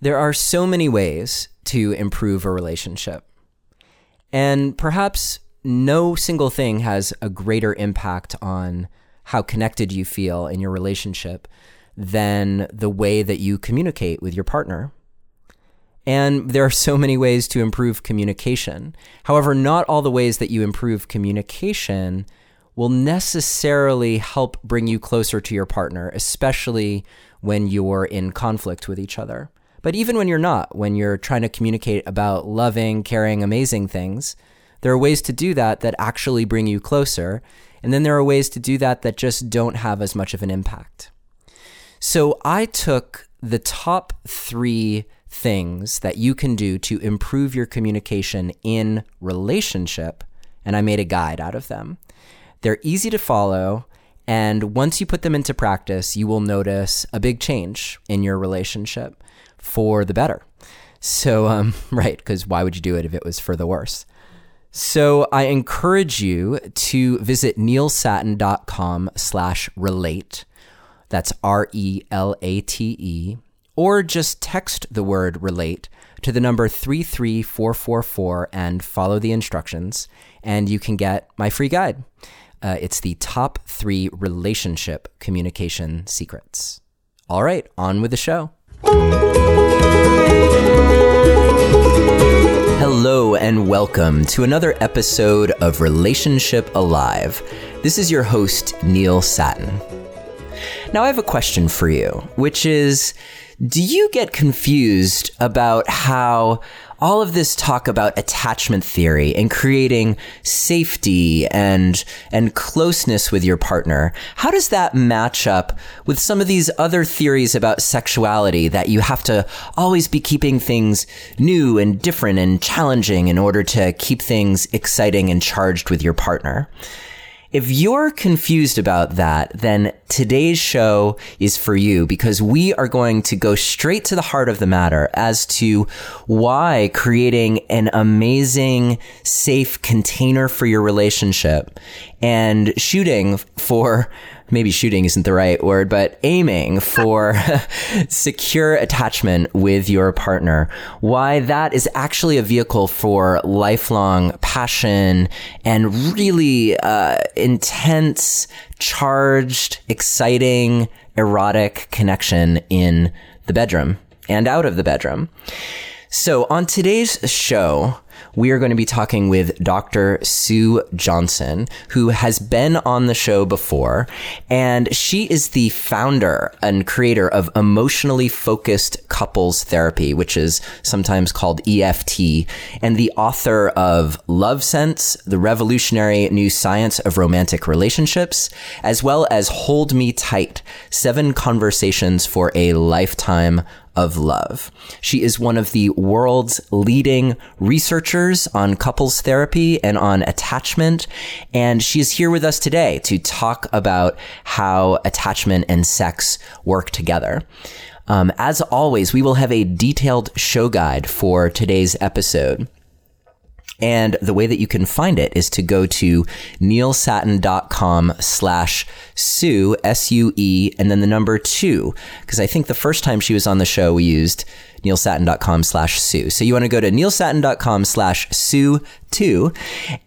There are so many ways to improve a relationship. And perhaps no single thing has a greater impact on how connected you feel in your relationship than the way that you communicate with your partner. And there are so many ways to improve communication. However, not all the ways that you improve communication will necessarily help bring you closer to your partner, especially when you're in conflict with each other. But even when you're not, when you're trying to communicate about loving, caring, amazing things, there are ways to do that that actually bring you closer. And then there are ways to do that that just don't have as much of an impact. So I took the top three things that you can do to improve your communication in relationship, and I made a guide out of them. They're easy to follow, and once you put them into practice, you will notice a big change in your relationship for the better. So, um, right, because why would you do it if it was for the worse? So I encourage you to visit neilsattin.com slash relate. That's R E L A T E. Or just text the word relate to the number 33444 and follow the instructions, and you can get my free guide. Uh, it's the top three relationship communication secrets. All right, on with the show. Hello, and welcome to another episode of Relationship Alive. This is your host, Neil Sattin. Now, I have a question for you, which is Do you get confused about how all of this talk about attachment theory and creating safety and and closeness with your partner how does that match up with some of these other theories about sexuality that you have to always be keeping things new and different and challenging in order to keep things exciting and charged with your partner if you're confused about that, then today's show is for you because we are going to go straight to the heart of the matter as to why creating an amazing, safe container for your relationship and shooting for maybe shooting isn't the right word, but aiming for secure attachment with your partner, why that is actually a vehicle for lifelong passion and really uh, intense, charged, exciting, erotic connection in the bedroom and out of the bedroom. So on today's show, we are going to be talking with Dr. Sue Johnson, who has been on the show before. And she is the founder and creator of Emotionally Focused Couples Therapy, which is sometimes called EFT, and the author of Love Sense, the revolutionary new science of romantic relationships, as well as Hold Me Tight, seven conversations for a lifetime of love. She is one of the world's leading researchers on couples therapy and on attachment. And she is here with us today to talk about how attachment and sex work together. Um, as always, we will have a detailed show guide for today's episode. And the way that you can find it is to go to neilsattin.com slash Sue, S-U-E, and then the number two. Because I think the first time she was on the show, we used neilsattin.com slash Sue. So you want to go to neilsattin.com slash Sue two,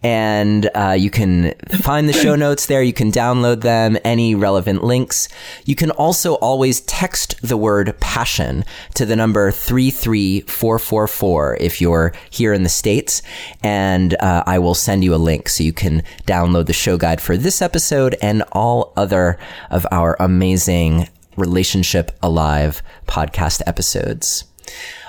and uh, you can find the show notes there. You can download them, any relevant links. You can also always text the word passion to the number 33444 if you're here in the States, and uh, I will send you a link so you can download the show guide for this episode and all other of our amazing Relationship Alive podcast episodes.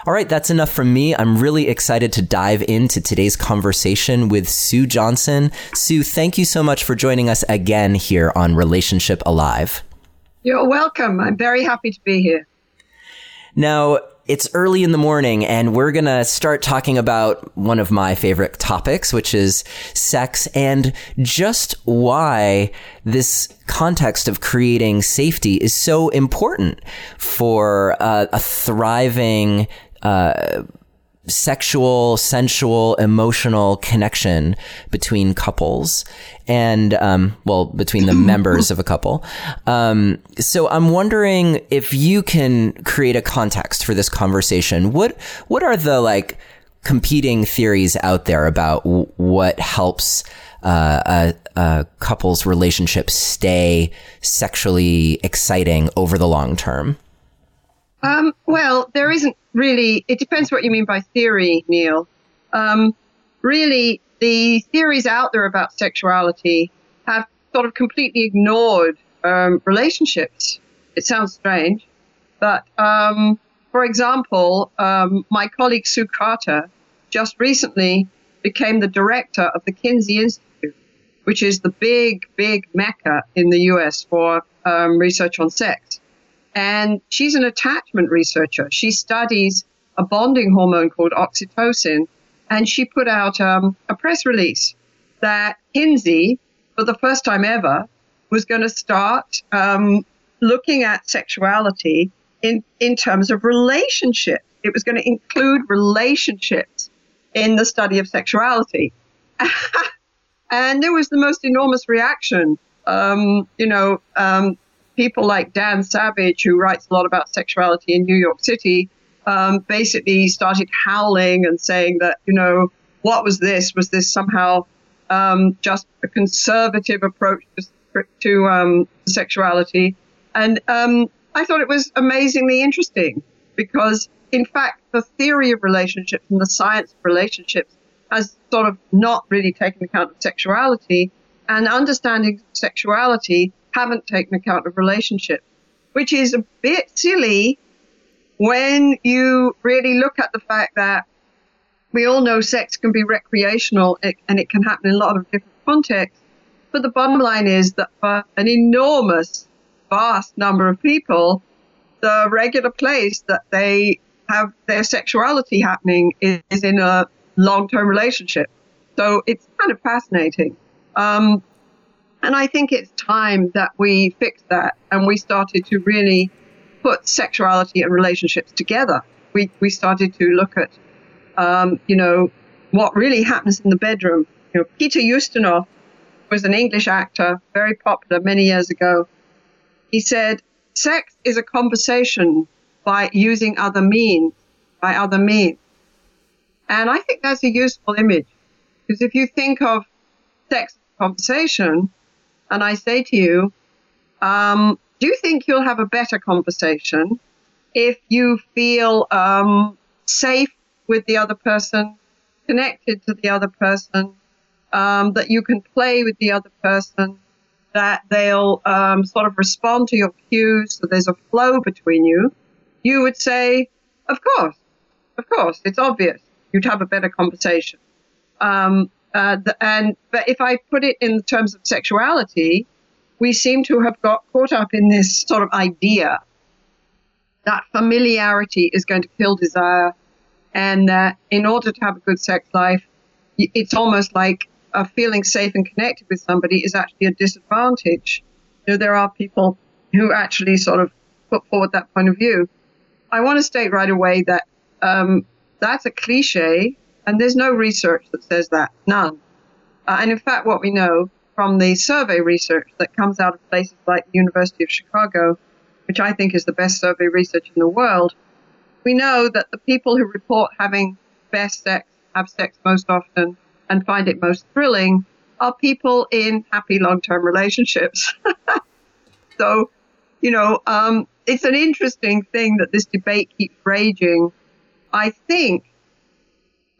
All right, that's enough from me. I'm really excited to dive into today's conversation with Sue Johnson. Sue, thank you so much for joining us again here on Relationship Alive. You're welcome. I'm very happy to be here. Now, it's early in the morning and we're going to start talking about one of my favorite topics, which is sex and just why this context of creating safety is so important for uh, a thriving uh, sexual, sensual, emotional connection between couples and, um, well, between the members of a couple. Um, so I'm wondering if you can create a context for this conversation. What, what are the like competing theories out there about w- what helps uh, a, a couple's relationship stay sexually exciting over the long term? Um, well, there isn't really, it depends what you mean by theory, Neil. Um, really, the theories out there about sexuality have sort of completely ignored um, relationships. It sounds strange, but um, for example, um, my colleague Sue Carter just recently became the director of the Kinsey Institute, which is the big, big mecca in the US for um, research on sex. And she's an attachment researcher. She studies a bonding hormone called oxytocin. And she put out um, a press release that Kinsey, for the first time ever, was going to start um, looking at sexuality in, in terms of relationships. It was going to include relationships in the study of sexuality. and there was the most enormous reaction. Um, you know, um, people like Dan Savage, who writes a lot about sexuality in New York City, um, basically started howling and saying that, you know, what was this? Was this somehow um, just a conservative approach to, to um, sexuality? And um, I thought it was amazingly interesting because, in fact, the theory of relationships and the science of relationships has sort of not really taken account of sexuality. And understanding sexuality haven't taken account of relationships, which is a bit silly when you really look at the fact that we all know sex can be recreational and it can happen in a lot of different contexts. But the bottom line is that for an enormous, vast number of people, the regular place that they have their sexuality happening is, in a long term relationship. So it's kind of fascinating. Um, and I think it's time that we fixed that and we started to really put sexuality and relationships together. We, we started to look at, um, you know, what really happens in the bedroom. You know, Peter Ustinov was an English actor, very popular many years ago. He said, sex is a conversation by using other means, by other means. And I think that's a useful image because if you think of sex conversation, and I say to you, um, do you think you'll have a better conversation if you feel um, safe with the other person, connected to the other person, um, that you can play with the other person, that they'll um, sort of respond to your cues, so there's a flow between you? You would say, of course, of course, it's obvious. You'd have a better conversation. Um, uh, and but if I put it in terms of sexuality, we seem to have got caught up in this sort of idea that familiarity is going to kill desire, and that in order to have a good sex life, it's almost like uh, feeling safe and connected with somebody is actually a disadvantage. You know, there are people who actually sort of put forward that point of view. I want to state right away that um, that's a cliche and there's no research that says that, none. Uh, and in fact, what we know from the survey research that comes out of places like the University of Chicago, which I think is the best survey research in the world, we know that the people who report having best sex, have sex most often, and find it most thrilling are people in happy long term relationships. so, you know, um, it's an interesting thing that this debate keeps raging. I think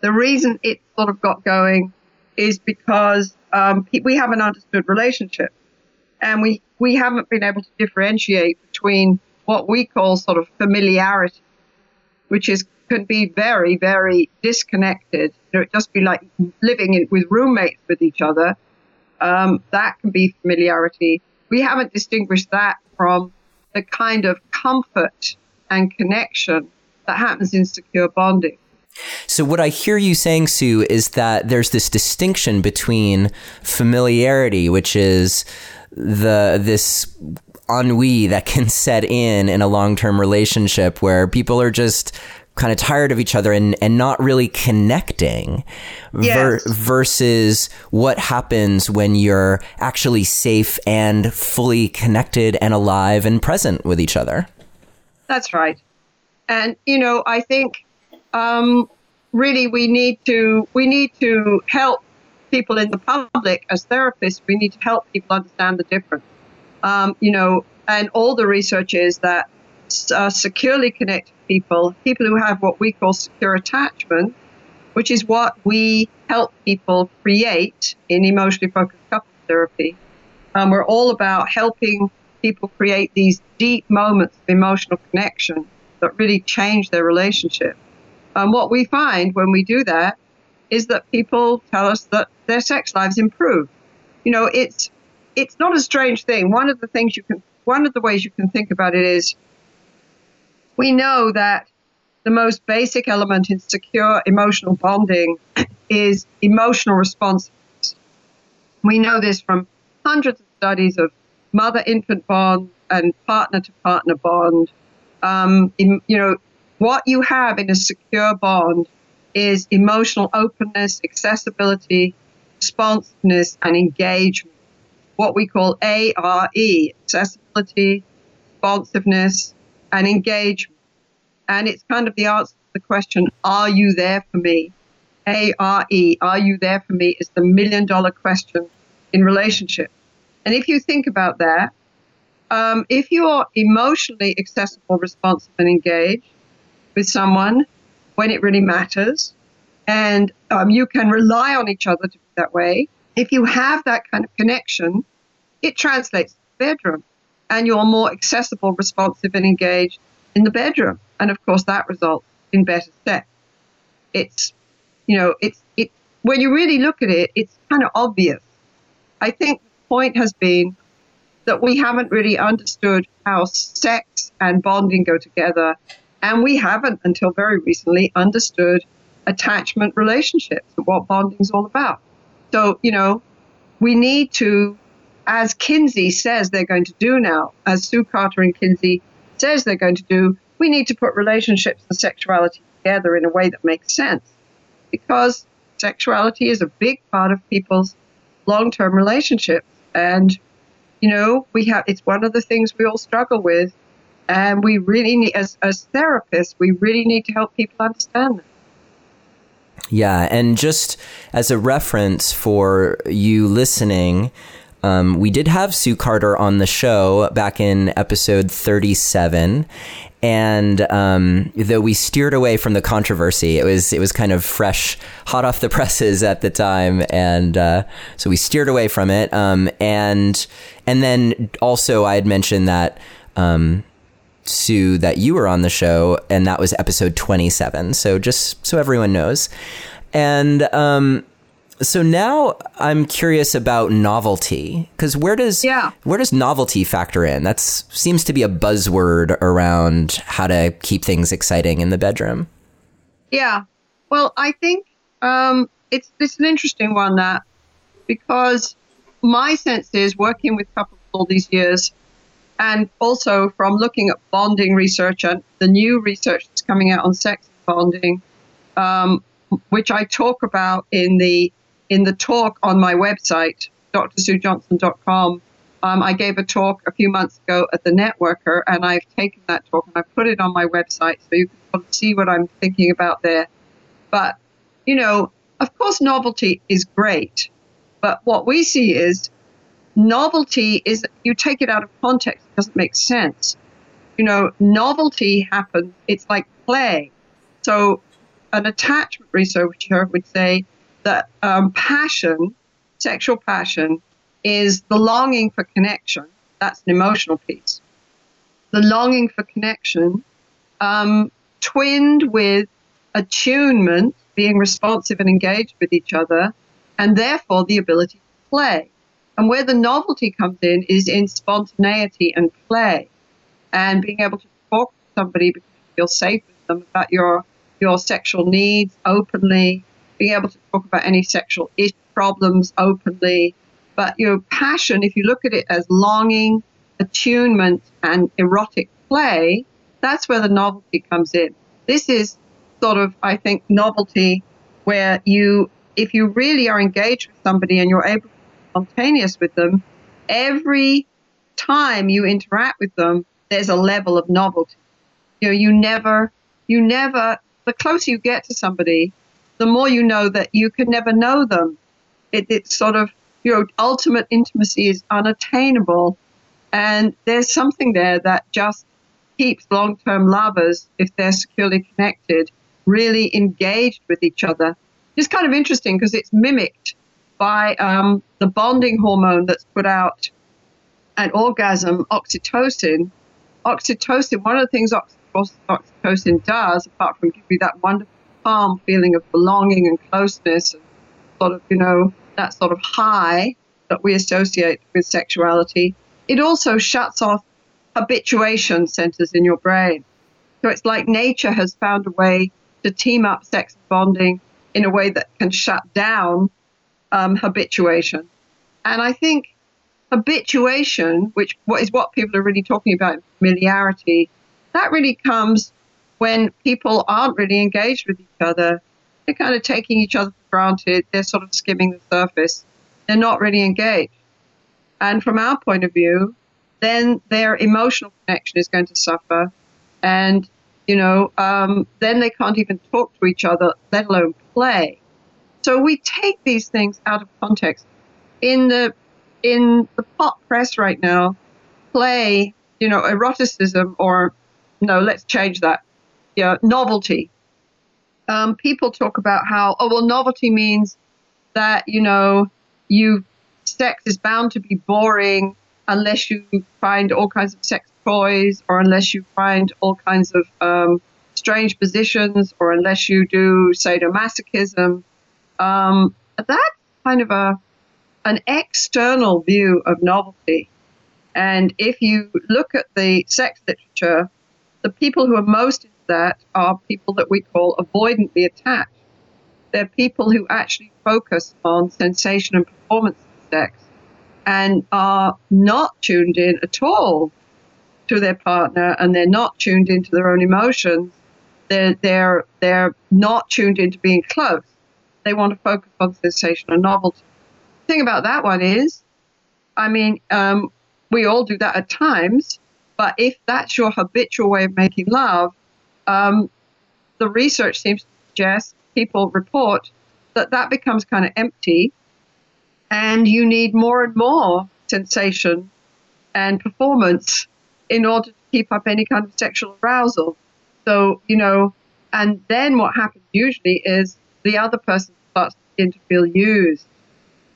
the reason it sort of got going is because um, we haven't understood relationships, and we we haven't been able to differentiate between what we call sort of familiarity, which is can be very very disconnected. You know, it just be like living in, with roommates with each other. Um, that can be familiarity. We haven't distinguished that from the kind of comfort and connection that happens in secure bonding. So, what I hear you saying, Sue, is that there's this distinction between familiarity, which is the this ennui that can set in in a long term relationship where people are just kind of tired of each other and, and not really connecting yes. ver- versus what happens when you're actually safe and fully connected and alive and present with each other. That's right. And, you know, I think um, really we need to we need to help people in the public as therapists. We need to help people understand the difference. Um, you know, and all the research is that uh, securely connected people, people who have what we call secure attachment, which is what we help people create in emotionally focused couple therapy. Um, we're all about helping people create these deep moments of emotional connection that really change their relationship. And what we find when we do that is that people tell us that their sex lives improve. You know, it's it's not a strange thing. One of the things you can one of the ways you can think about it is we know that the most basic element in secure emotional bonding is emotional response. We know this from hundreds of studies of mother infant bond and partner to partner bond. Um, in, you know, what you have in a secure bond is emotional openness, accessibility, responsiveness, and engagement. What we call ARE accessibility, responsiveness, and engagement. And it's kind of the answer to the question, Are you there for me? A R E, are you there for me? is the million dollar question in relationship. And if you think about that, um, if you're emotionally accessible, responsive, and engaged with someone when it really matters, and um, you can rely on each other to be that way, if you have that kind of connection, it translates to the bedroom, and you're more accessible, responsive, and engaged in the bedroom. And of course, that results in better sex. It's, you know, it's, it, when you really look at it, it's kind of obvious. I think the point has been that we haven't really understood how sex and bonding go together. And we haven't, until very recently, understood attachment relationships and what bonding is all about. So, you know, we need to, as Kinsey says they're going to do now, as Sue Carter and Kinsey says they're going to do, we need to put relationships and sexuality together in a way that makes sense. Because sexuality is a big part of people's long term relationships. And, you know, we have it's one of the things we all struggle with. And we really need as as therapists, we really need to help people understand that. Yeah, and just as a reference for you listening, um, we did have Sue Carter on the show back in episode 37. And um, though we steered away from the controversy, it was it was kind of fresh, hot off the presses at the time, and uh, so we steered away from it. Um, and and then also I had mentioned that um, Sue that you were on the show, and that was episode twenty seven. So just so everyone knows, and um, so now I'm curious about novelty because where does yeah. where does novelty factor in? That seems to be a buzzword around how to keep things exciting in the bedroom. Yeah, well, I think um, it's it's an interesting one that because my sense is working with couples all these years, and also from looking at bonding research and the new research that's coming out on sex bonding, um, which I talk about in the in the talk on my website, drsuejohnson.com, um, I gave a talk a few months ago at the Networker, and I've taken that talk and I've put it on my website so you can see what I'm thinking about there. But, you know, of course, novelty is great, but what we see is novelty is you take it out of context, it doesn't make sense. You know, novelty happens, it's like play. So, an attachment researcher would say that um, passion, sexual passion, is the longing for connection. That's an emotional piece. The longing for connection, um, twinned with attunement, being responsive and engaged with each other, and therefore the ability to play. And where the novelty comes in is in spontaneity and play, and being able to talk to somebody because you feel safe with them about your your sexual needs openly, being able to talk about any sexual issues, problems openly. But your passion, if you look at it as longing, attunement, and erotic play, that's where the novelty comes in. This is sort of, I think, novelty where you, if you really are engaged with somebody and you're able to spontaneous with them, every time you interact with them, there's a level of novelty. You know, you never, you never, the closer you get to somebody, the more you know that you can never know them. It, it's sort of, you know, ultimate intimacy is unattainable. And there's something there that just keeps long term lovers, if they're securely connected, really engaged with each other. It's kind of interesting because it's mimicked by um, the bonding hormone that's put out at orgasm, oxytocin. Oxytocin, one of the things oxytocin does, apart from give you that wonderful calm feeling of belonging and closeness and sort of, you know, that sort of high that we associate with sexuality, it also shuts off habituation centers in your brain. So it's like nature has found a way to team up sex bonding in a way that can shut down um, habituation. And I think habituation, which is what people are really talking about, familiarity, that really comes when people aren't really engaged with each other. They're kind of taking each other for granted. They're sort of skimming the surface. They're not really engaged. And from our point of view, then their emotional connection is going to suffer. And, you know, um, then they can't even talk to each other, let alone play. So we take these things out of context. In the in the pop press right now, play, you know, eroticism or no, let's change that. Yeah, novelty. Um, people talk about how oh well, novelty means that you know you sex is bound to be boring unless you find all kinds of sex toys or unless you find all kinds of um, strange positions or unless you do sadomasochism. Um, that's kind of a an external view of novelty. And if you look at the sex literature, the people who are most into that are people that we call avoidantly attached. They're people who actually focus on sensation and performance of sex and are not tuned in at all to their partner and they're not tuned into their own emotions. They're, they're, they're not tuned into being close. They want to focus on sensation and novelty. The thing about that one is, I mean, um, we all do that at times, but if that's your habitual way of making love, um, the research seems to suggest, people report, that that becomes kind of empty and you need more and more sensation and performance in order to keep up any kind of sexual arousal. So, you know, and then what happens usually is the other person starts to begin to feel used.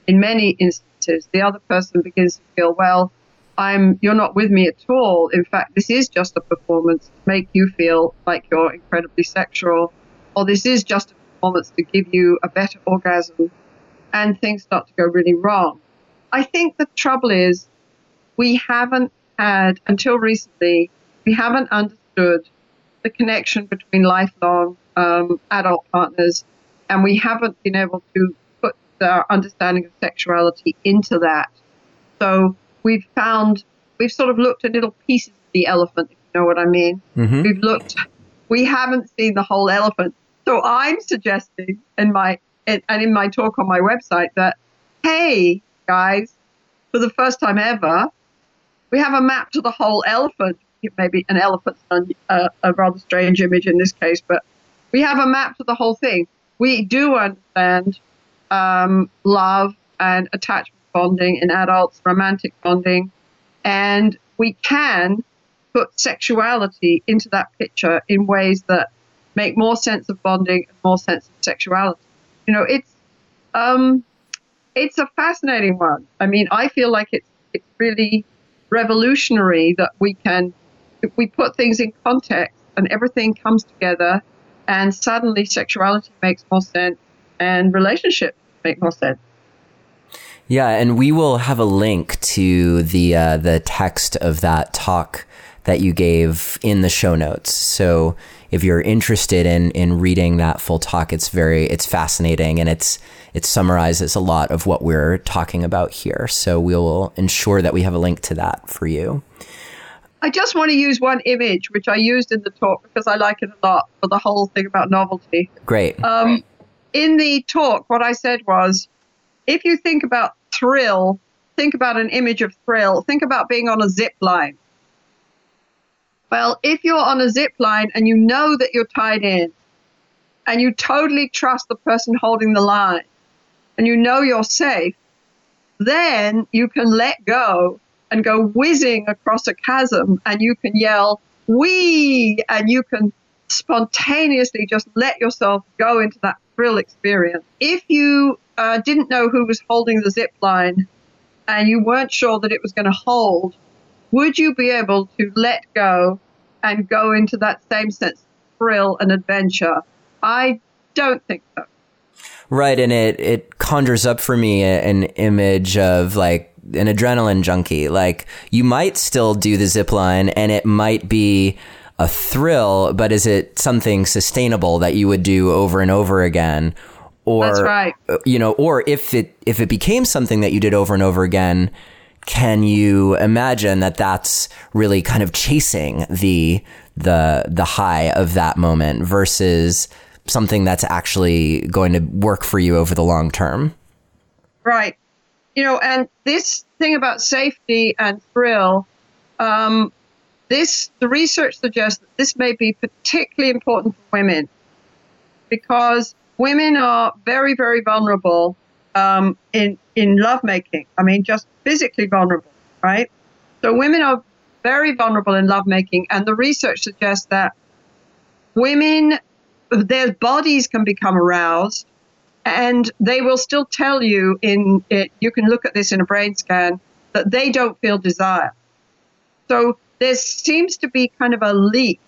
In many instances, the other person begins to feel, well, I'm you're not with me at all. In fact, this is just a performance to make you feel like you're incredibly sexual, or this is just a performance to give you a better orgasm and things start to go really wrong. I think the trouble is we haven't had, until recently, we haven't understood the connection between lifelong um, adult partners, and we haven't been able to put our understanding of sexuality into that. So we've found, we've sort of looked at little pieces of the elephant, if you know what I mean. Mm-hmm. We've looked, we haven't seen the whole elephant. So I'm suggesting in my and, and in my talk on my website that, hey, guys, for the first time ever, we have a map to the whole elephant. Maybe an elephant's a, a rather strange image in this case, but we have a map to the whole thing. We do understand um, love and attachment bonding in adults, romantic bonding, and we can put sexuality into that picture in ways that make more sense of bonding and more sense of sexuality you know, it's um, it's a fascinating one. I mean, I feel like it's it's really revolutionary that we can we put things in context and everything comes together, and suddenly sexuality makes more sense and relationships make more sense. Yeah, and we will have a link to the uh, the text of that talk that you gave in the show notes. So if you're interested in in reading that full talk, it's very it's fascinating and it's it summarizes a lot of what we're talking about here. So we will ensure that we have a link to that for you. I just want to use one image, which I used in the talk because I like it a lot for the whole thing about novelty. Great. Um, in the talk, what I said was if you think about thrill, think about an image of thrill, think about being on a zip line. Well, if you're on a zip line and you know that you're tied in and you totally trust the person holding the line and you know you're safe, then you can let go and go whizzing across a chasm and you can yell, wee, and you can spontaneously just let yourself go into that thrill experience. If you uh, didn't know who was holding the zip line and you weren't sure that it was going to hold, would you be able to let go and go into that same sense of thrill and adventure? I don't think so. Right, and it it conjures up for me an image of like an adrenaline junkie. Like you might still do the zip line and it might be a thrill, but is it something sustainable that you would do over and over again? Or That's right. Uh, you know, or if it if it became something that you did over and over again, can you imagine that that's really kind of chasing the the the high of that moment versus something that's actually going to work for you over the long term? Right. You know, and this thing about safety and thrill, um, this the research suggests that this may be particularly important for women because women are very, very vulnerable um, in in lovemaking. I mean, just physically vulnerable, right? So women are very vulnerable in lovemaking, and the research suggests that women, their bodies can become aroused, and they will still tell you in it. You can look at this in a brain scan that they don't feel desire. So there seems to be kind of a leap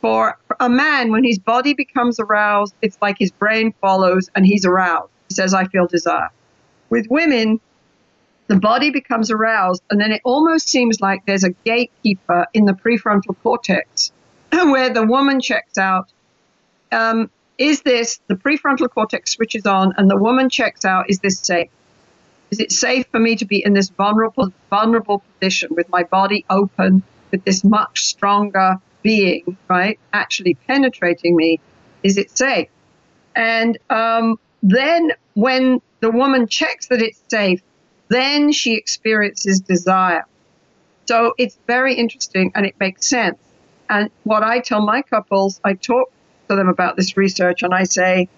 for a man when his body becomes aroused. It's like his brain follows, and he's aroused. He says, "I feel desire." With women, the body becomes aroused, and then it almost seems like there's a gatekeeper in the prefrontal cortex where the woman checks out. Um, is this the prefrontal cortex switches on, and the woman checks out? Is this safe? Is it safe for me to be in this vulnerable, vulnerable position with my body open, with this much stronger being, right, actually penetrating me? Is it safe? And um, then when the woman checks that it's safe, then she experiences desire. So it's very interesting and it makes sense. And what I tell my couples, I talk to them about this research and I say,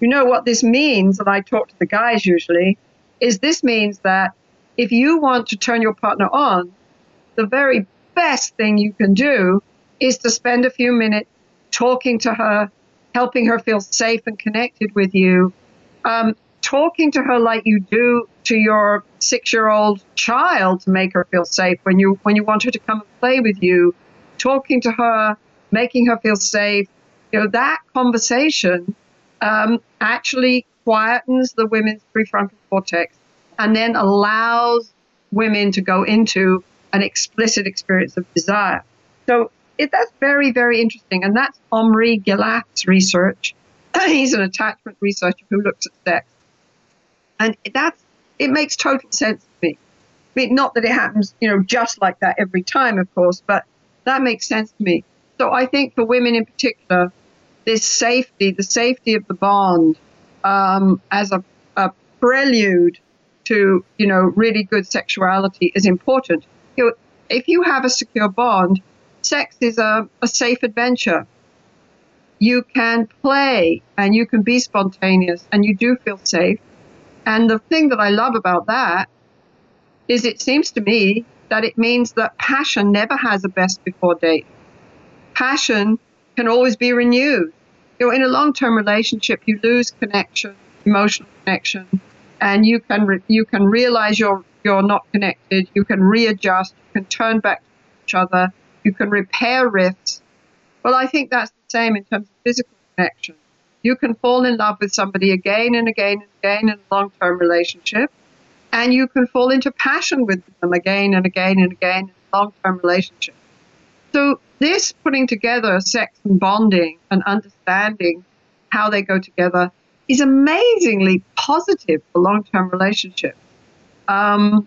you know what this means, and I talk to the guys usually, is this means that if you want to turn your partner on, the very best thing you can do is to spend a few minutes talking to her, helping her feel safe and connected with you, um, talking to her like you do to your six-year-old child to make her feel safe when you when you want her to come and play with you, talking to her, making her feel safe. You know that conversation um, actually quietens the women's prefrontal cortex and then allows women to go into an explicit experience of desire. So it, that's very, very interesting. And that's Omri Gillath's research. He's an attachment researcher who looks at sex. And that's, it makes total sense to me. I mean, not that it happens, you know, just like that every time, of course, but that makes sense to me. So I think for women in particular, this safety, the safety of the bond, um, as a, a prelude to, you know, really good sexuality is important. You know, if you have a secure bond, sex is a, a safe adventure. You can play and you can be spontaneous and you do feel safe. And the thing that I love about that is it seems to me that it means that passion never has a best before date. Passion can always be renewed. You know, in a long-term relationship, you lose connection, emotional connection, and you can re- you can realize you're you're not connected. You can readjust. You can turn back to each other. You can repair rifts. Well, I think that's the same in terms of physical connection. You can fall in love with somebody again and again and again in a long-term relationship, and you can fall into passion with them again and again and again in a long-term relationship. So this putting together sex and bonding and understanding how they go together is amazingly positive for long-term relationships. Um,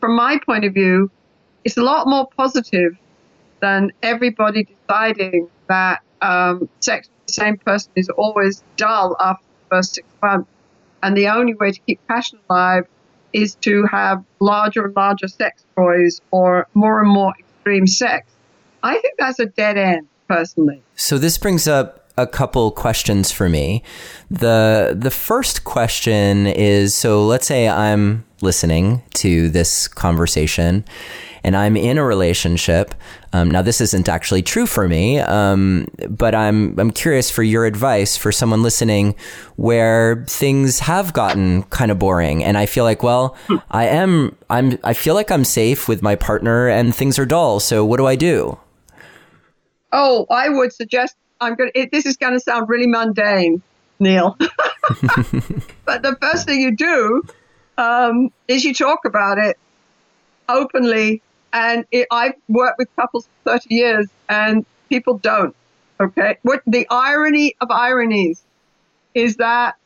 from my point of view, it's a lot more positive than everybody deciding that um, sex with the same person is always dull after the first six months. And the only way to keep passion alive is to have larger and larger sex toys or more and more extreme sex. I think that's a dead end, personally. So this brings up a couple questions for me. The the first question is so let's say I'm listening to this conversation and I'm in a relationship. Um, now, this isn't actually true for me, um, but I'm I'm curious for your advice for someone listening where things have gotten kind of boring, and I feel like, well, I am I'm I feel like I'm safe with my partner, and things are dull. So, what do I do? Oh, I would suggest I'm going. to This is going to sound really mundane, Neil, but the first thing you do um, is you talk about it openly. And it, I've worked with couples for 30 years, and people don't. Okay. What the irony of ironies is that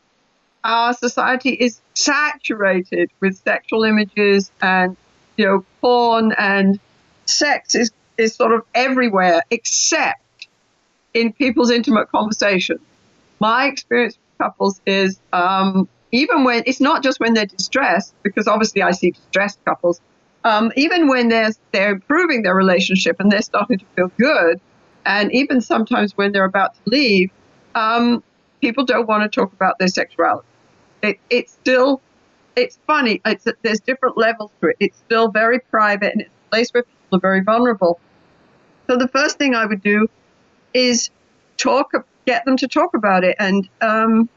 our society is saturated with sexual images and you know porn and sex is is sort of everywhere except in people's intimate conversations. My experience with couples is um, even when it's not just when they're distressed, because obviously I see distressed couples, um, even when they're, they're improving their relationship and they're starting to feel good, and even sometimes when they're about to leave, um, people don't want to talk about their sexuality. It, it's still, it's funny. It's, there's different levels to it. It's still very private and it's a place where people are very vulnerable. So the first thing I would do is talk, get them to talk about it. And um,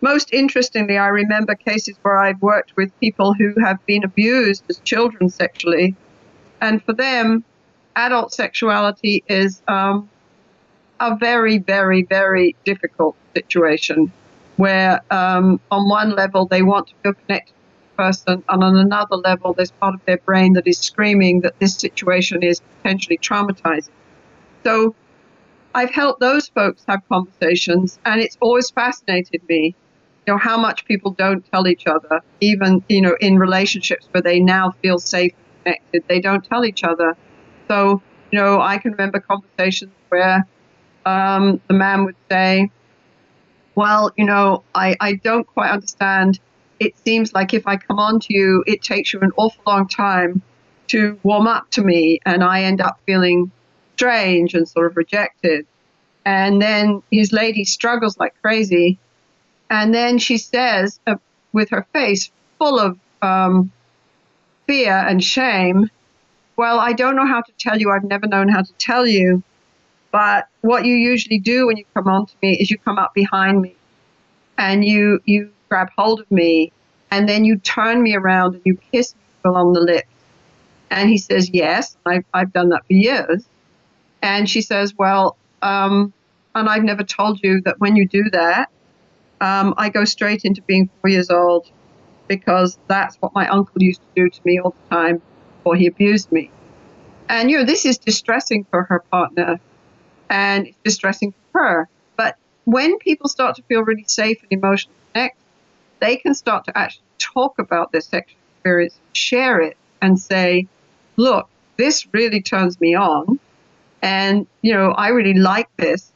most interestingly, I remember cases where I've worked with people who have been abused as children sexually. And for them, adult sexuality is um, a very, very, very difficult situation where, um, on one level, they want to feel connected person, and on another level, there's part of their brain that is screaming that this situation is potentially traumatizing. So I've helped those folks have conversations, and it's always fascinated me, you know, how much people don't tell each other, even you know, in relationships where they now feel safe and connected, they don't tell each other. So, you know, I can remember conversations where um, the man would say, "Well, you know, I, I don't quite understand. It seems like if I come on to you, it takes you an awful long time to warm up to me, and I end up feeling strange and sort of rejected. And then his lady struggles like crazy. And then she says, uh, with her face full of um, fear and shame, Well, I don't know how to tell you. I've never known how to tell you. But what you usually do when you come on to me is you come up behind me and you, you grab hold of me and then you turn me around and you kiss me along the lips. And he says, Yes, I've, I've done that for years. And she says, Well, um, and I've never told you that when you do that, um, I go straight into being four years old because that's what my uncle used to do to me all the time before he abused me. And, you know, this is distressing for her partner and it's distressing for her. But when people start to feel really safe and emotionally connected, they can start to actually talk about their sexual experience, share it, and say, look, this really turns me on. And, you know, I really like this.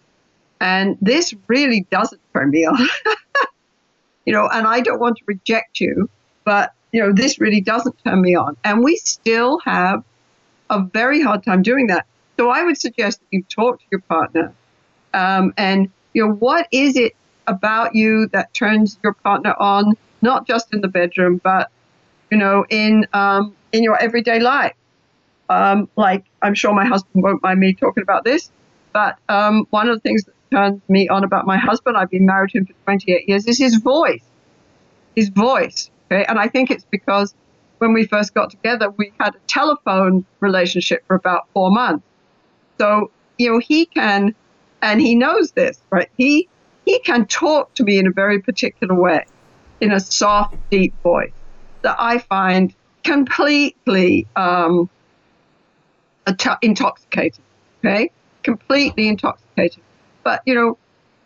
And this really doesn't turn me on. you know, and I don't want to reject you, but, you know, this really doesn't turn me on. And we still have a very hard time doing that. So I would suggest that you talk to your partner um, and, you know, what is it about you that turns your partner on, not just in the bedroom, but, you know, in, um, in your everyday life? Um, like, I'm sure my husband won't mind me talking about this, but um, one of the things that turns me on about my husband, I've been married to him for 28 years, is his voice. His voice. Okay. And I think it's because when we first got together, we had a telephone relationship for about four months. So, you know, he can, and he knows this, right? He, he can talk to me in a very particular way, in a soft, deep voice that I find completely um, intoxicated, okay? Completely intoxicating. But, you know,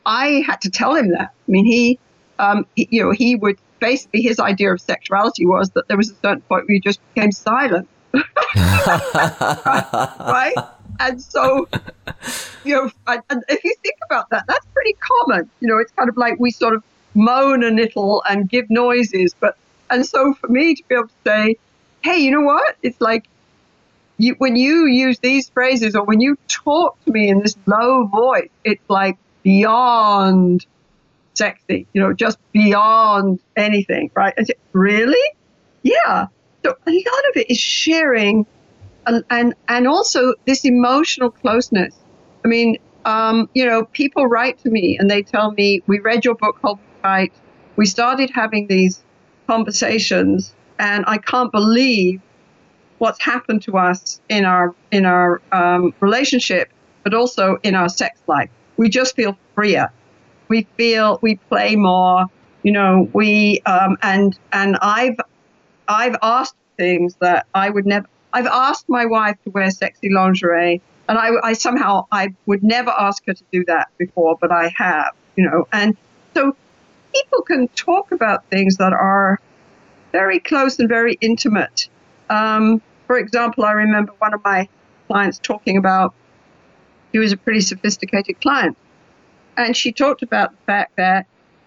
I had to tell him that. I mean, he, um, he, you know, he would basically, his idea of sexuality was that there was a certain point where you just became silent. right? And so, you know, and if you think about that, that's pretty common. You know, it's kind of like we sort of moan a little and give noises, but and so for me to be able to say, hey, you know what? It's like you, when you use these phrases or when you talk to me in this low voice, it's like beyond sexy, you know, just beyond anything, right? And really? Yeah. So a lot of it is sharing and, and, and also this emotional closeness. I mean, um, you know, people write to me and they tell me, we read your book, Hold Tight. We started having these conversations and I can't believe what's happened to us in our in our um, relationship, but also in our sex life. We just feel freer. We feel we play more. You know, we um, and and I've I've asked things that I would never. I've asked my wife to wear sexy lingerie, and I, I somehow I would never ask her to do that before, but I have. You know, and so people can talk about things that are very close and very intimate. Um, for example, I remember one of my clients talking about he was a pretty sophisticated client, and she talked about the fact that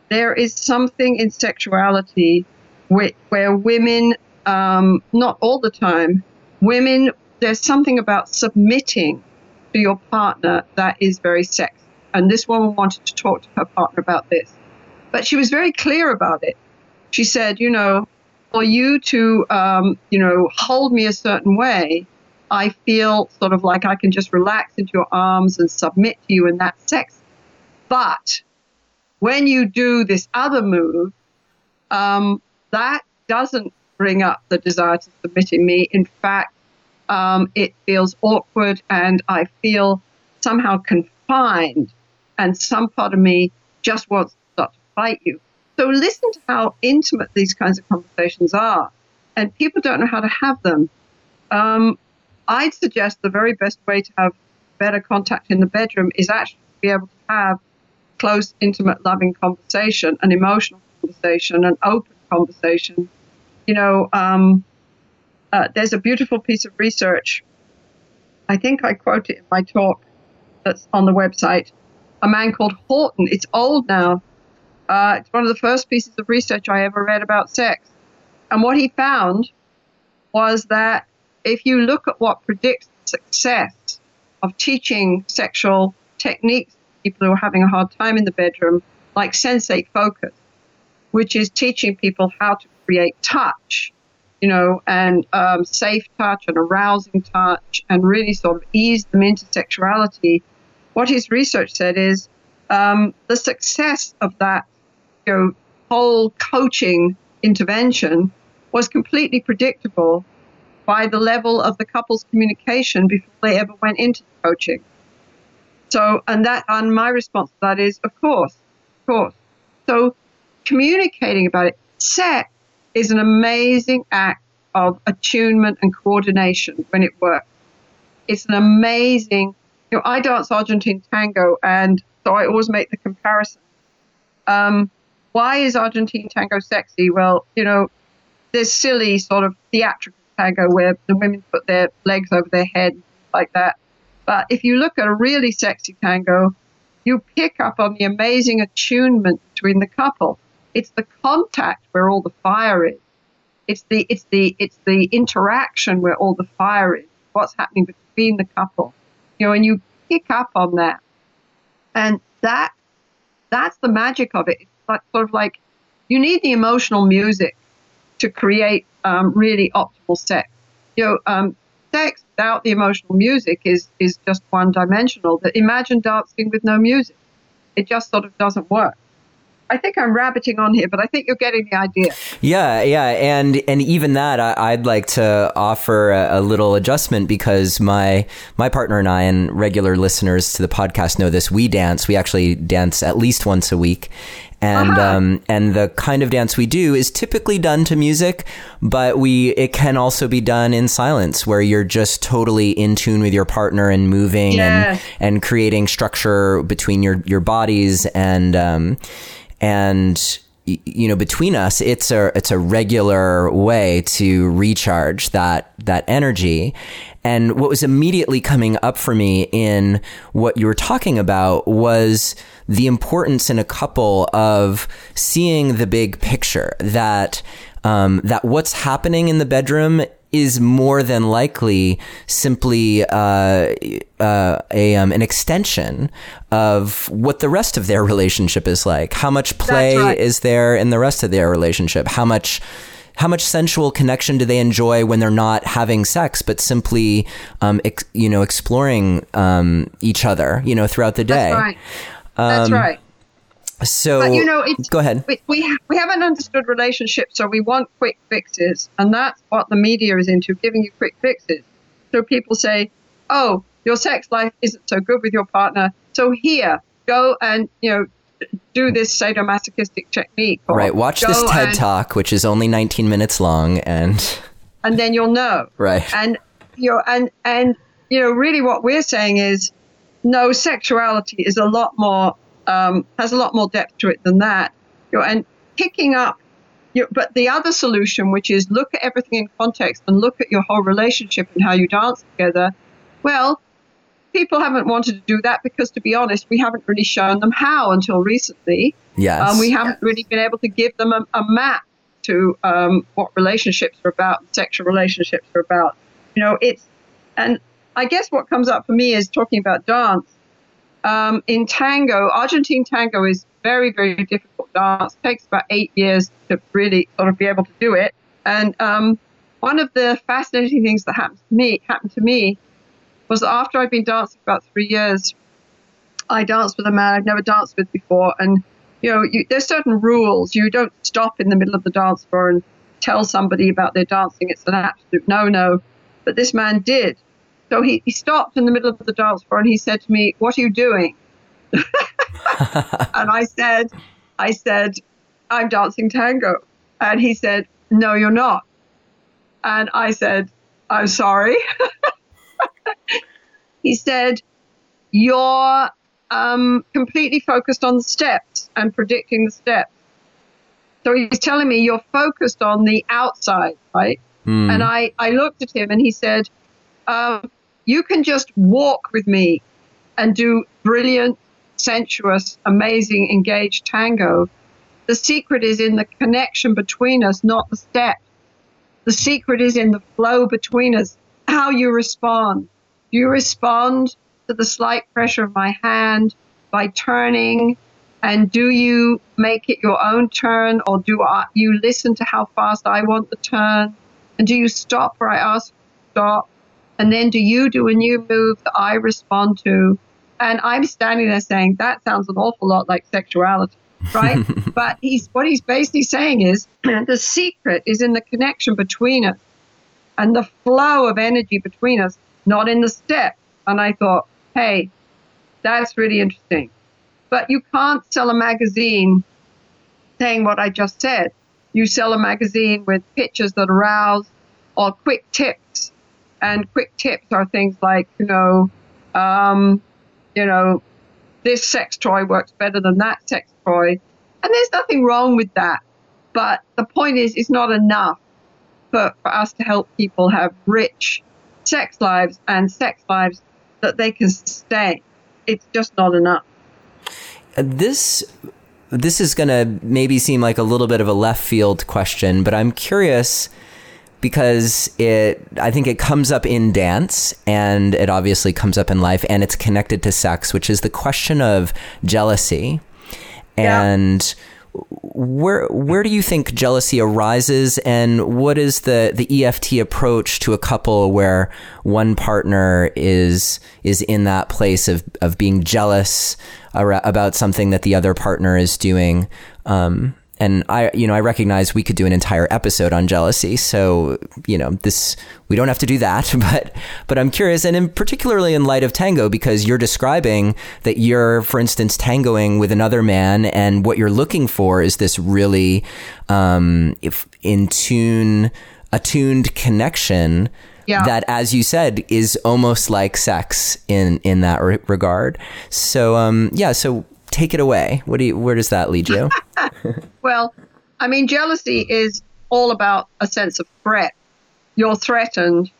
there is something in sexuality where, where women, um, not all the time, women, there's something about submitting to your partner that is very sexy. And this woman wanted to talk to her partner about this. But she was very clear about it. She said, you know, for you to, um, you know, hold me a certain way, I feel sort of like I can just relax into your arms and submit to you, and that's sex. But when you do this other move, um, that doesn't bring up the desire to submit in me. In fact, um, it feels awkward, and I feel somehow confined, and some part of me just wants to start to fight you. So listen to how intimate these kinds of conversations are. And people don't know how to have them. Um, I'd suggest the very best way to have better contact in the bedroom is actually to be able to have close, intimate, loving conversation, an emotional conversation, an open conversation. You know, um, uh, there's a beautiful piece of research. I think I quote it in my talk that's on the website. A man called Horton. It's old now. Uh, it's one of the first pieces of research I ever read about sex. And what he found was that if you look at what predicts success of teaching sexual techniques to people who are having a hard time in the bedroom, like sensate focus, which is teaching people how to create touch, you know, and um, safe touch and arousing touch, and really sort of ease them into sexuality. What his research said is um, the success of that you know, whole coaching intervention was completely predictable by the level of the couple's communication before they ever went into coaching. So, and that, and my response to that is, of course, of course. So, communicating about it. Sex is an amazing act of attunement and coordination when it works. It's an amazing, you know, I dance Argentine tango, and so I always make the comparison. Um, why is Argentine tango sexy? Well, you know, there's silly sort of theatrical tango where the women put their legs over their head like that. But if you look at a really sexy tango, you pick up on the amazing attunement between the couple. It's the contact where all the fire is. It's the it's the it's the interaction where all the fire is. What's happening between the couple, you know, and you pick up on that, and that that's the magic of it. It's like sort of like you need the emotional music to create um, really optimal sex. You know, um, sex without the emotional music is is just one dimensional. But imagine dancing with no music; it just sort of doesn't work. I think I'm rabbiting on here, but I think you're getting the idea. Yeah, yeah, and and even that, I, would like to offer a, a, little adjustment because my my partner and I, and regular listeners to the podcast know this. We dance. We actually dance at least once a week, and uh-huh. um, and the kind of dance we do is typically done to music, but we it can also be done in silence, where you're just totally in tune with your partner and moving yeah. and and creating structure between your your bodies and um, and you know between us it's a it's a regular way to recharge that that energy. And what was immediately coming up for me in what you were talking about was the importance in a couple of seeing the big picture that um, that what's happening in the bedroom is more than likely simply uh, uh, a um, an extension of what the rest of their relationship is like. How much play right. is there in the rest of their relationship? How much how much sensual connection do they enjoy when they're not having sex, but simply, um, ex- you know, exploring um, each other, you know, throughout the day? That's right. That's um, right. So, but you know, go ahead. We, we, we haven't understood relationships, so we want quick fixes, and that's what the media is into, giving you quick fixes. So people say, "Oh, your sex life isn't so good with your partner, so here, go and you know." Do this sadomasochistic technique. right. Watch this TED and, talk, which is only 19 minutes long, and and then you'll know. Right. And you know, and and you know, really, what we're saying is, no, sexuality is a lot more um, has a lot more depth to it than that. You know, and picking up, you know, but the other solution, which is look at everything in context and look at your whole relationship and how you dance together. Well, people haven't wanted to do that because, to be honest, we haven't really shown them how until recently. Yes. Um, we haven't really been able to give them a, a map to um, what relationships are about, sexual relationships are about. You know, it's, and I guess what comes up for me is talking about dance um, in tango, Argentine tango is very, very difficult dance. It takes about eight years to really sort of be able to do it. And um, one of the fascinating things that happened to me happened to me was after I'd been dancing for about three years, I danced with a man I'd never danced with before, and you know, you, there's certain rules. You don't stop in the middle of the dance floor and tell somebody about their dancing. It's an absolute no-no. But this man did. So he, he stopped in the middle of the dance floor and he said to me, What are you doing? and I said, I said, I'm dancing tango. And he said, No, you're not. And I said, I'm sorry. he said, You're um, completely focused on the steps and predicting the steps. So he's telling me you're focused on the outside, right? Mm. And I, I looked at him and he said, um, you can just walk with me and do brilliant, sensuous, amazing, engaged tango. The secret is in the connection between us, not the step. The secret is in the flow between us, how you respond. Do you respond to the slight pressure of my hand by turning? And do you make it your own turn, or do I, you listen to how fast I want the turn? And do you stop where I ask stop? And then do you do a new move that I respond to? And I'm standing there saying, that sounds an awful lot like sexuality, right? but he's what he's basically saying is the secret is in the connection between us and the flow of energy between us, not in the step. And I thought, hey, that's really interesting. But you can't sell a magazine saying what I just said. You sell a magazine with pictures that arouse or quick tips and quick tips are things like, you know, um, you know, this sex toy works better than that sex toy. And there's nothing wrong with that. But the point is, it's not enough for, for us to help people have rich sex lives and sex lives that they can sustain. It's just not enough. This this is going to maybe seem like a little bit of a left field question, but I'm curious because it I think it comes up in dance and it obviously comes up in life and it's connected to sex, which is the question of jealousy. Yeah. And where where do you think jealousy arises and what is the the EFT approach to a couple where one partner is is in that place of of being jealous about something that the other partner is doing um, and I, you know, I recognize we could do an entire episode on jealousy. So, you know, this we don't have to do that, but but I'm curious, and in particularly in light of tango, because you're describing that you're, for instance, tangoing with another man, and what you're looking for is this really, um, if in tune, attuned connection. Yeah. That, as you said, is almost like sex in in that re- regard. So, um, yeah. So, take it away. What do you? Where does that lead you? Well, I mean, jealousy is all about a sense of threat. You're threatened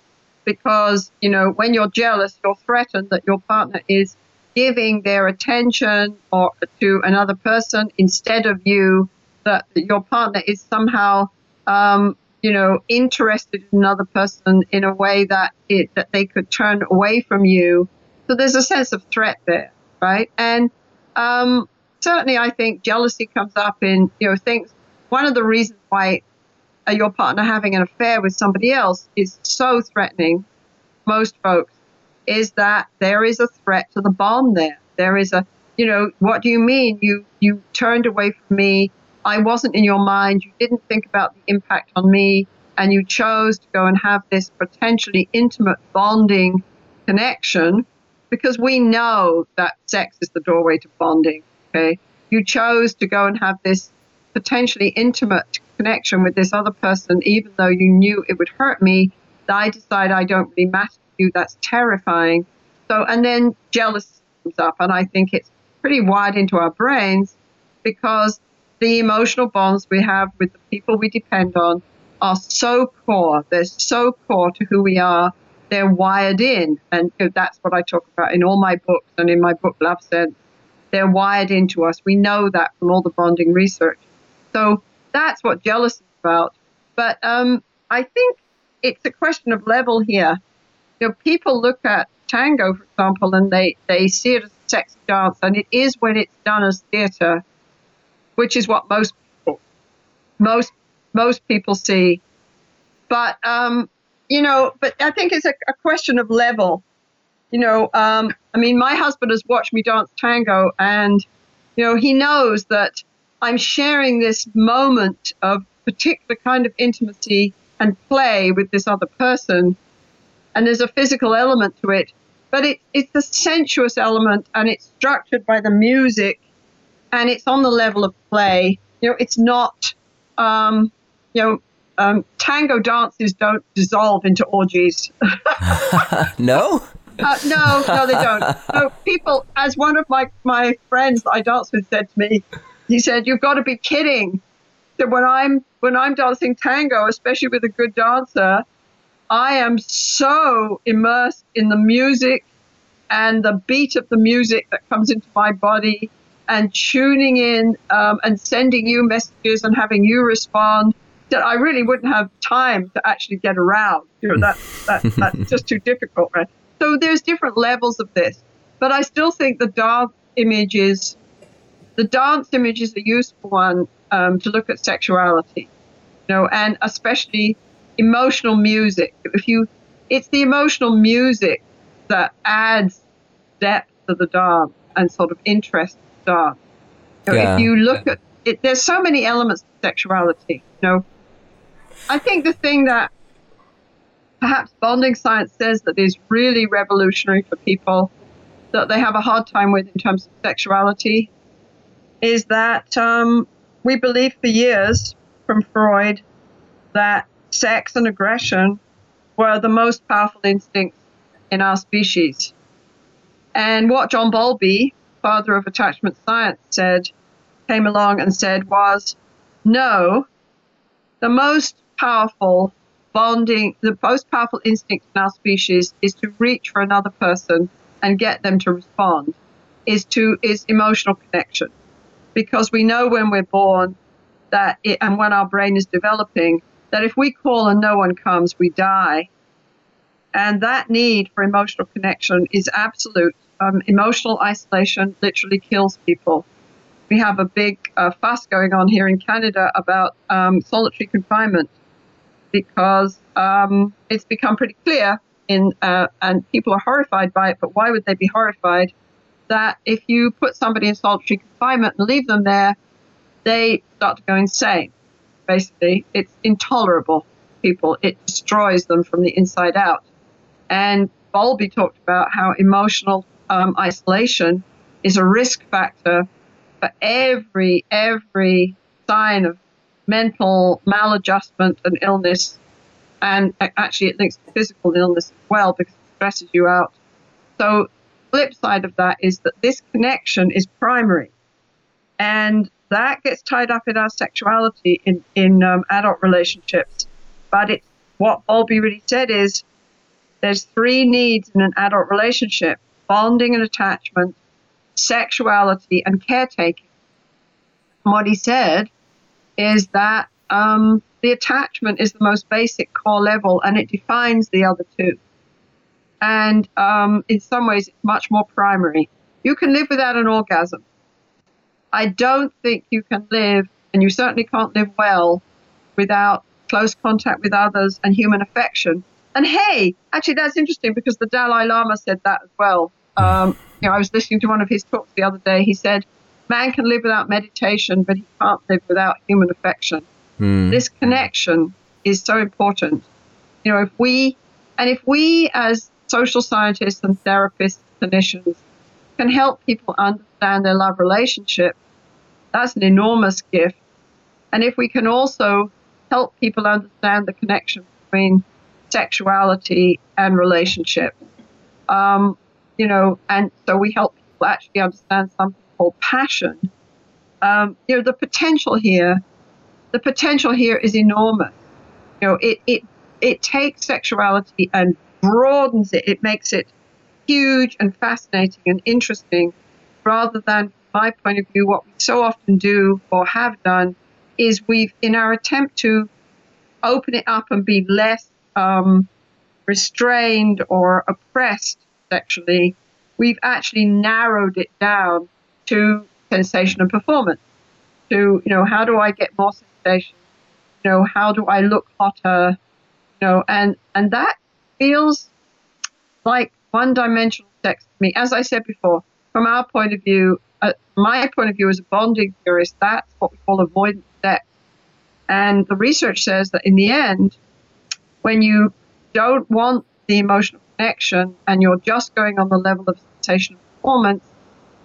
because, you know, when you're jealous, you're threatened that your partner is giving their attention or to another person instead of you, that your partner is somehow, um, you know, interested in another person in a way that it, that they could turn away from you. So there's a sense of threat there, right? And um, certainly, I think jealousy comes up in you know things. One of the reasons why uh, your partner having an affair with somebody else is so threatening, most folks, is that there is a threat to the bond there. There is a, you know, what do you mean? You you turned away from me. I wasn't in your mind. You didn't think about the impact on me, and you chose to go and have this potentially intimate bonding connection because we know that sex is the doorway to bonding. Okay, you chose to go and have this potentially intimate connection with this other person, even though you knew it would hurt me. I decide I don't really matter to you. That's terrifying. So, and then jealousy comes up, and I think it's pretty wired into our brains because the emotional bonds we have with the people we depend on are so core. They're so core to who we are. They're wired in, and that's what I talk about in all my books and in my book Love Sense. They're wired into us. We know that from all the bonding research. So that's what jealousy is about. But um, I think it's a question of level here. You know, people look at tango, for example, and they, they see it as a sexy dance, and it is when it's done as theater, which is what most people most most people see. But um, you know, but I think it's a, a question of level. You know, um, I mean, my husband has watched me dance tango, and you know, he knows that I'm sharing this moment of particular kind of intimacy and play with this other person. And there's a physical element to it, but it, it's a sensuous element and it's structured by the music and it's on the level of play. You know, it's not, um, you know, um, tango dances don't dissolve into orgies. no? Uh, no, no, they don't. No, people, as one of my, my friends that I dance with said to me, he said, "You've got to be kidding." That when I'm when I'm dancing tango, especially with a good dancer, I am so immersed in the music and the beat of the music that comes into my body, and tuning in um, and sending you messages and having you respond that I really wouldn't have time to actually get around. You know, that, that that's just too difficult, right? So there's different levels of this, but I still think the dance image is the dance image is a useful one um, to look at sexuality, you know, and especially emotional music. If you, it's the emotional music that adds depth to the dance and sort of interest to the dance. You know, yeah. If you look at it, there's so many elements to sexuality. You know, I think the thing that perhaps bonding science says that is really revolutionary for people that they have a hard time with in terms of sexuality is that um, we believed for years from Freud that sex and aggression were the most powerful instincts in our species. And what John Bowlby, father of attachment science, said, came along and said was, no, the most powerful bonding, the most powerful instinct in our species is to reach for another person and get them to respond, is to is emotional connection because we know when we're born that it, and when our brain is developing that if we call and no one comes, we die. And that need for emotional connection is absolute. Um, emotional isolation literally kills people. We have a big uh, fuss going on here in Canada about um, solitary confinement because um, it's become pretty clear in, uh, and people are horrified by it. But why would they be horrified? that if you put somebody in solitary confinement and leave them there, they start to go insane. Basically, it's intolerable. People, it destroys them from the inside out. And Bowlby talked about how emotional um, isolation is a risk factor for every every sign of mental maladjustment and illness, and actually it links to physical illness as well because it stresses you out. So flip side of that is that this connection is primary. And that gets tied up in our sexuality in, in um, adult relationships. But it's what Bowlby really said is there's three needs in an adult relationship bonding and attachment, sexuality, and caretaking. And what he said is that um, the attachment is the most basic core level and it defines the other two. And um, in some ways, it's much more primary. You can live without an orgasm. I don't think you can live, and you certainly can't live well without close contact with others and human affection. And hey, actually, that's interesting because the Dalai Lama said that as well. Um, you know, I was listening to one of his talks the other day. He said, "Man can live without meditation, but he can't live without human affection." Mm. This connection is so important. You know, if we and if we as social scientists and therapists, clinicians can help people understand their love relationship, that's an enormous gift. And if we can also help people understand the connection between sexuality and relationship, um, you know, and so we help people actually understand something called passion. Um, you know, the potential here, the potential here is enormous. You know, it, it, it takes sexuality and broadens it. It makes it huge and fascinating and interesting rather than, my point of view, what we so often do or have done is we've, in our attempt to open it up and be less um, restrained or oppressed sexually, we've actually narrowed it down to sensation and performance. To, you know, how do I get more sensation? You know, how do I look hotter? You know, and, and that feels like one dimensional sex to me. As I said before, from our point of view, uh, my point of view as a bonding theorist, that's what we call avoidance sex. And the research says that in the end, when you don't want the emotional connection and you're just going on the level of sensation and performance,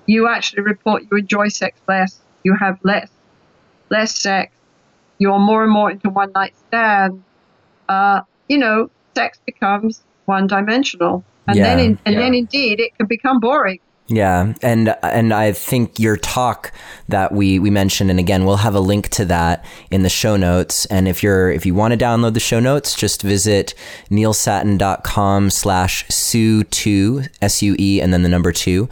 you actually report you enjoy sex less, you have less, less sex, you're more and more into one night stand. Uh, you know, sex becomes one dimensional and yeah. then in, and yeah. then indeed it can become boring. Yeah, and and I think your talk that we we mentioned, and again, we'll have a link to that in the show notes. And if you're if you want to download the show notes, just visit neilsattin.com slash sue two S U E and then the number two,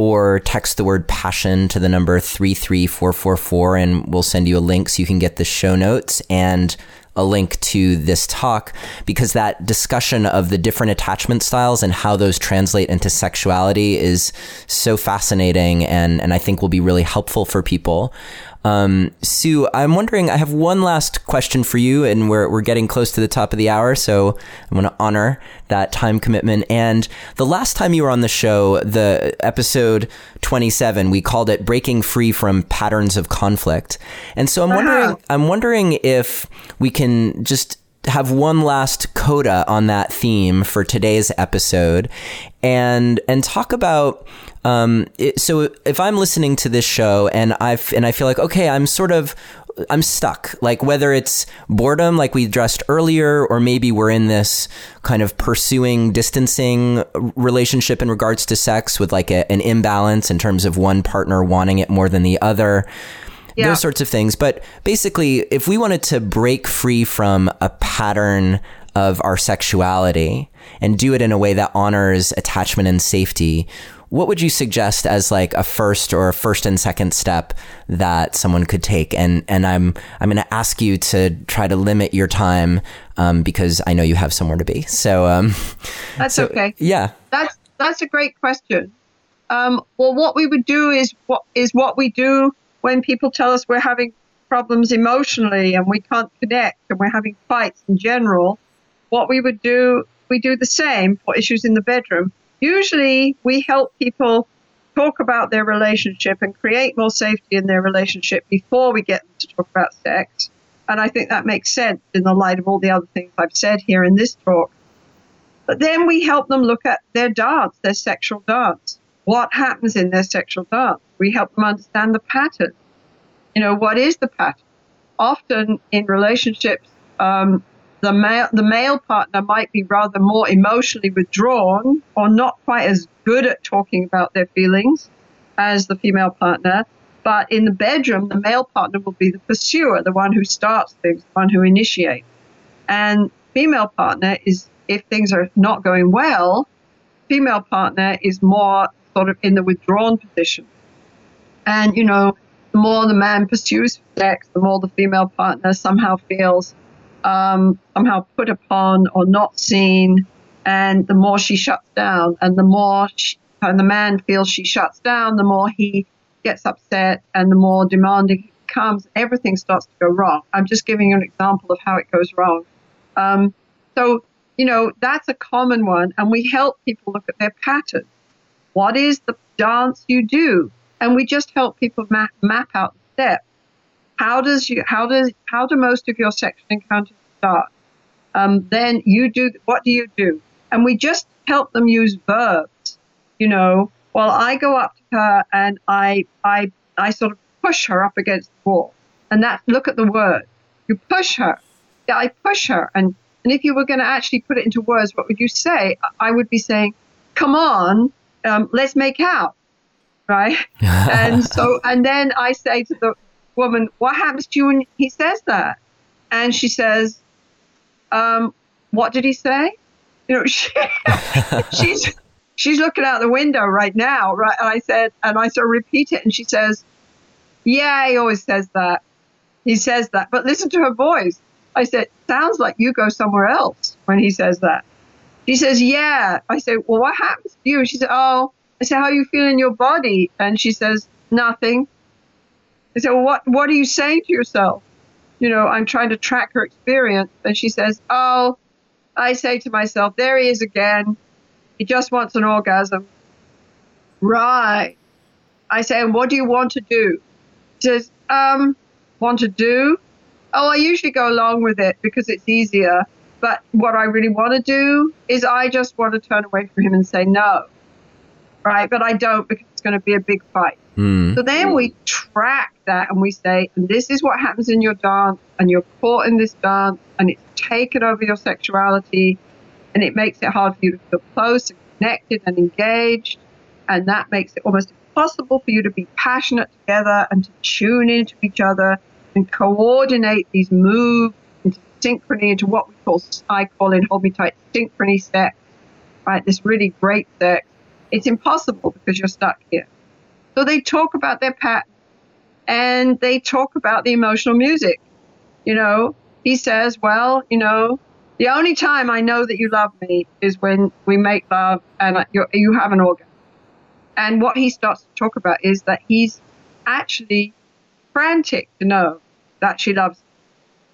or text the word passion to the number three three four four four, and we'll send you a link so you can get the show notes and a link to this talk because that discussion of the different attachment styles and how those translate into sexuality is so fascinating and, and I think will be really helpful for people. Um, Sue, I'm wondering, I have one last question for you, and we're, we're getting close to the top of the hour, so I'm going to honor that time commitment. And the last time you were on the show, the episode 27, we called it Breaking Free from Patterns of Conflict. And so I'm wondering, I'm wondering if we can just have one last coda on that theme for today's episode and and talk about um, it, so if I'm listening to this show and I and I feel like okay, I'm sort of I'm stuck. Like whether it's boredom, like we addressed earlier, or maybe we're in this kind of pursuing distancing relationship in regards to sex with like a, an imbalance in terms of one partner wanting it more than the other. Yeah. Those sorts of things. But basically, if we wanted to break free from a pattern of our sexuality and do it in a way that honors attachment and safety, what would you suggest as like a first or a first and second step that someone could take? And and I'm I'm going to ask you to try to limit your time um, because I know you have somewhere to be. So um, that's so, okay. Yeah, that's that's a great question. Um, well, what we would do is what is what we do when people tell us we're having problems emotionally and we can't connect and we're having fights in general. What we would do, we do the same for issues in the bedroom usually we help people talk about their relationship and create more safety in their relationship before we get them to talk about sex. And I think that makes sense in the light of all the other things I've said here in this talk. But then we help them look at their dance, their sexual dance. What happens in their sexual dance? We help them understand the pattern. You know, what is the pattern? Often in relationships, um, the male the male partner might be rather more emotionally withdrawn or not quite as good at talking about their feelings as the female partner But in the bedroom, the male partner will be the pursuer, the one who starts things, the one who initiates. And female partner is, if things are not going well, female partner is more sort of in the withdrawn position. And, you know, the more the man pursues sex, the more the female partner somehow feels um, somehow put upon or not seen, and the more she shuts down, and the more she, and the man feels she shuts down, the more he gets upset, and the more demanding he becomes. Everything starts to go wrong. I'm just giving you an example of how it goes wrong. Um, so you know that's a common one, and we help people look at their patterns. What is the dance you do? And we just help people map, map out the steps how does you how does how do most of your sexual encounters start? Um, then you do what do you do? And we just help them use verbs. You know, well, I go up to her and I I I sort of push her up against the wall, and that look at the word. You push her. Yeah, I push her, and and if you were going to actually put it into words, what would you say? I would be saying, "Come on, um, let's make out." right? and so, and then I say to the woman, what happens to you when he says that? And she says, um, what did he say? You know, she, she's she's looking out the window right now, right? And I said, and I sort of repeat it, and she says, yeah, he always says that. He says that, but listen to her voice. I said, sounds like you go somewhere else when he says that. She says, yeah. I said, well, what happens to you? She said, oh. I said, how are you feeling in your body? And she says, nothing. I said, well, what, what are you saying to yourself? You know, I'm trying to track her experience. And she says, oh, I say to myself, there he is again. He just wants an orgasm. Right. I say, and what do you want to do? She says, um, want to do? Oh, I usually go along with it because it's easier. But what I really want to do is I just want to turn away from him and say no. Right. But I don't because it's going to be a big fight. Mm. So then we track and we say, and this is what happens in your dance, and you're caught in this dance, and it's taken over your sexuality, and it makes it hard for you to feel close and connected and engaged, and that makes it almost impossible for you to be passionate together and to tune into each other and coordinate these moves into synchrony into what we call, I call in Hold Me Tight, synchrony sex, right? This really great sex. It's impossible because you're stuck here. So they talk about their pattern and they talk about the emotional music. You know, he says, well, you know, the only time I know that you love me is when we make love and you have an orgasm. And what he starts to talk about is that he's actually frantic to know that she loves him.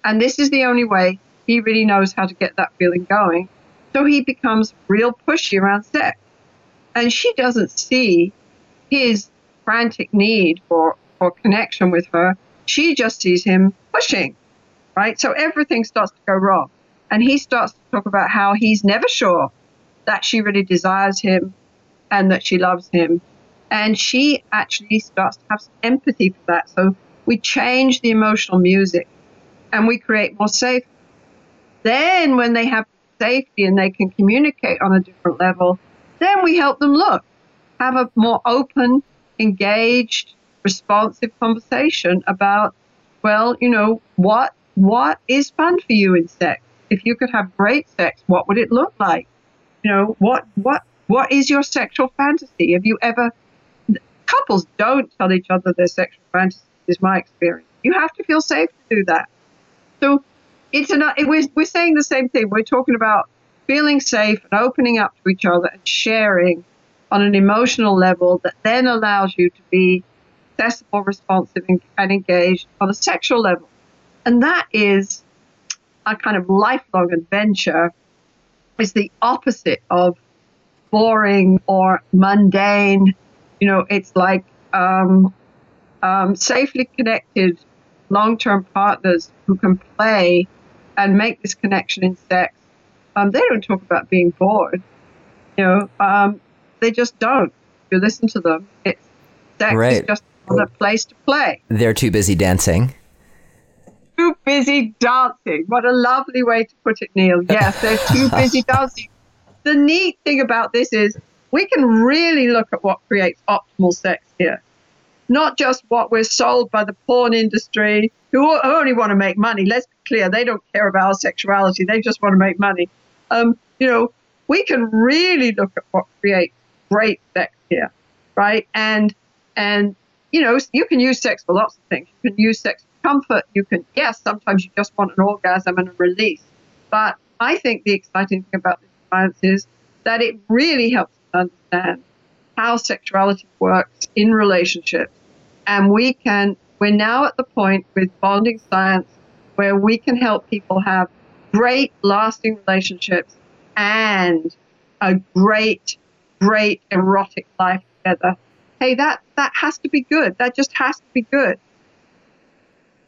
And this is the only way he really knows how to get that feeling going. So he becomes real pushy around sex. And she doesn't see his frantic need for, for connection with her, she just sees him pushing, right? So everything starts to go wrong. And he starts to talk about how he's never sure that she really desires him and that she loves him. And she actually starts to have some empathy for that. So we change the emotional music and we create more safety. Then, when they have safety and they can communicate on a different level, then we help them look, have a more open engaged, responsive conversation about, well, you know, what what is fun for you in sex? If you could have great sex, what would it look like? You know, what what what is your sexual fantasy? Have you ever couples don't tell each other their sexual fantasies is my experience. You have to feel safe to do that. So it's an, it, we're, we're saying the same thing. We're talking about feeling safe and opening up to each other and sharing on an emotional level that then allows you to be accessible, responsive, and engaged on a sexual level. And that is a kind of lifelong adventure, is the opposite of boring or mundane. You know, it's like um, um, safely connected long term partners who can play and make this connection in sex. Um, they don't talk about being bored. You know, um, they just don't. If you listen to them, it's sex right. is just a place to play. They're too busy dancing. Too busy dancing. What a lovely way to put it, Neil. Yes, they're too busy dancing. The neat thing about this is we can really look at what creates optimal sex here. not just what we're sold by the porn industry, who only want to make money. Let's be clear, they don't care about our sexuality, they just want to make money. Um, you know, we can really look at what creates great sex here, right? And and you know, you can use sex for lots of things. You can use sex for comfort. You can, yes, sometimes you just want an orgasm and a release. But I think the exciting thing about this science is that it really helps us understand how sexuality works in relationships. And we can, we're now at the point with bonding science where we can help people have great, lasting relationships and a great, great erotic life together. Hey, that, that has to be good. That just has to be good.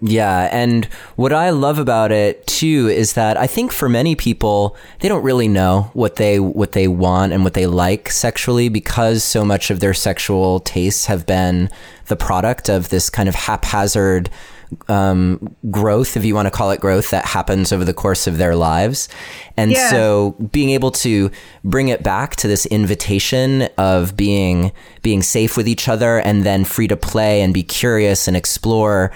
Yeah, and what I love about it too is that I think for many people they don't really know what they what they want and what they like sexually because so much of their sexual tastes have been the product of this kind of haphazard um, growth, if you want to call it growth, that happens over the course of their lives. And yeah. so being able to bring it back to this invitation of being being safe with each other and then free to play and be curious and explore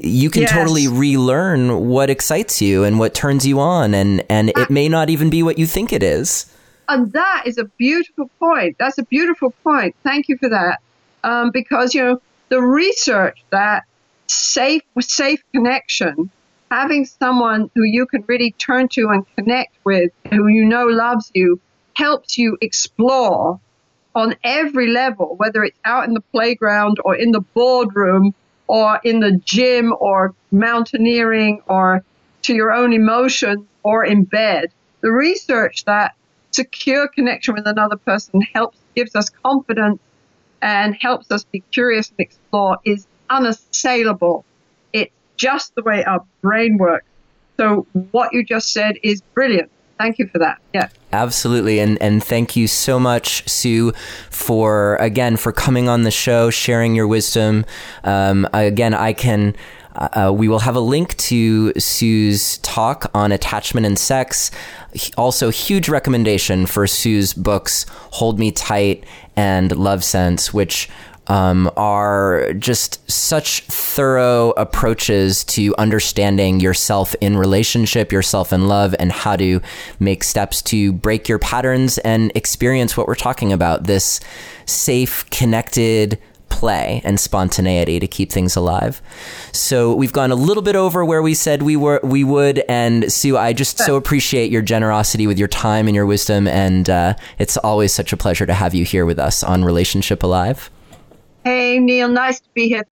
you can yes. totally relearn what excites you and what turns you on and and it may not even be what you think it is and that is a beautiful point that's a beautiful point thank you for that um, because you know the research that safe safe connection having someone who you can really turn to and connect with who you know loves you helps you explore on every level whether it's out in the playground or in the boardroom or in the gym or mountaineering or to your own emotions or in bed. The research that secure connection with another person helps, gives us confidence and helps us be curious and explore is unassailable. It's just the way our brain works. So what you just said is brilliant. Thank you for that. Yeah. Absolutely. And and thank you so much, Sue, for again for coming on the show, sharing your wisdom. Um, again, I can uh, we will have a link to Sue's talk on attachment and sex. Also, huge recommendation for Sue's books, Hold Me Tight and Love Sense, which um, are just such thorough approaches to understanding yourself in relationship, yourself in love, and how to make steps to break your patterns and experience what we're talking about this safe, connected, play and spontaneity to keep things alive. So we've gone a little bit over where we said we were we would. And Sue, I just so appreciate your generosity with your time and your wisdom, and uh, it's always such a pleasure to have you here with us on Relationship Alive. Hey, Neil, nice to be here.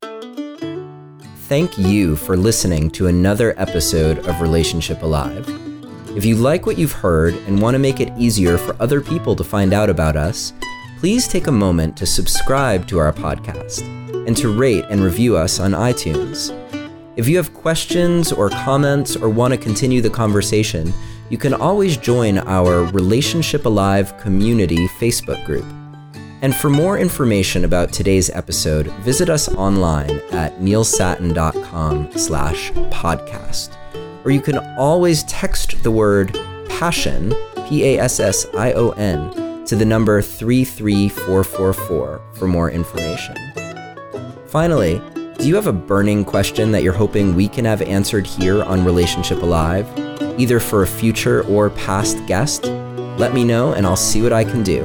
Thank you for listening to another episode of Relationship Alive. If you like what you've heard and want to make it easier for other people to find out about us, please take a moment to subscribe to our podcast and to rate and review us on iTunes. If you have questions or comments or want to continue the conversation, you can always join our Relationship Alive community Facebook group. And for more information about today's episode, visit us online at neilsattin.com slash podcast. Or you can always text the word passion, P-A-S-S-I-O-N, to the number 33444 for more information. Finally, do you have a burning question that you're hoping we can have answered here on Relationship Alive, either for a future or past guest? Let me know and I'll see what I can do.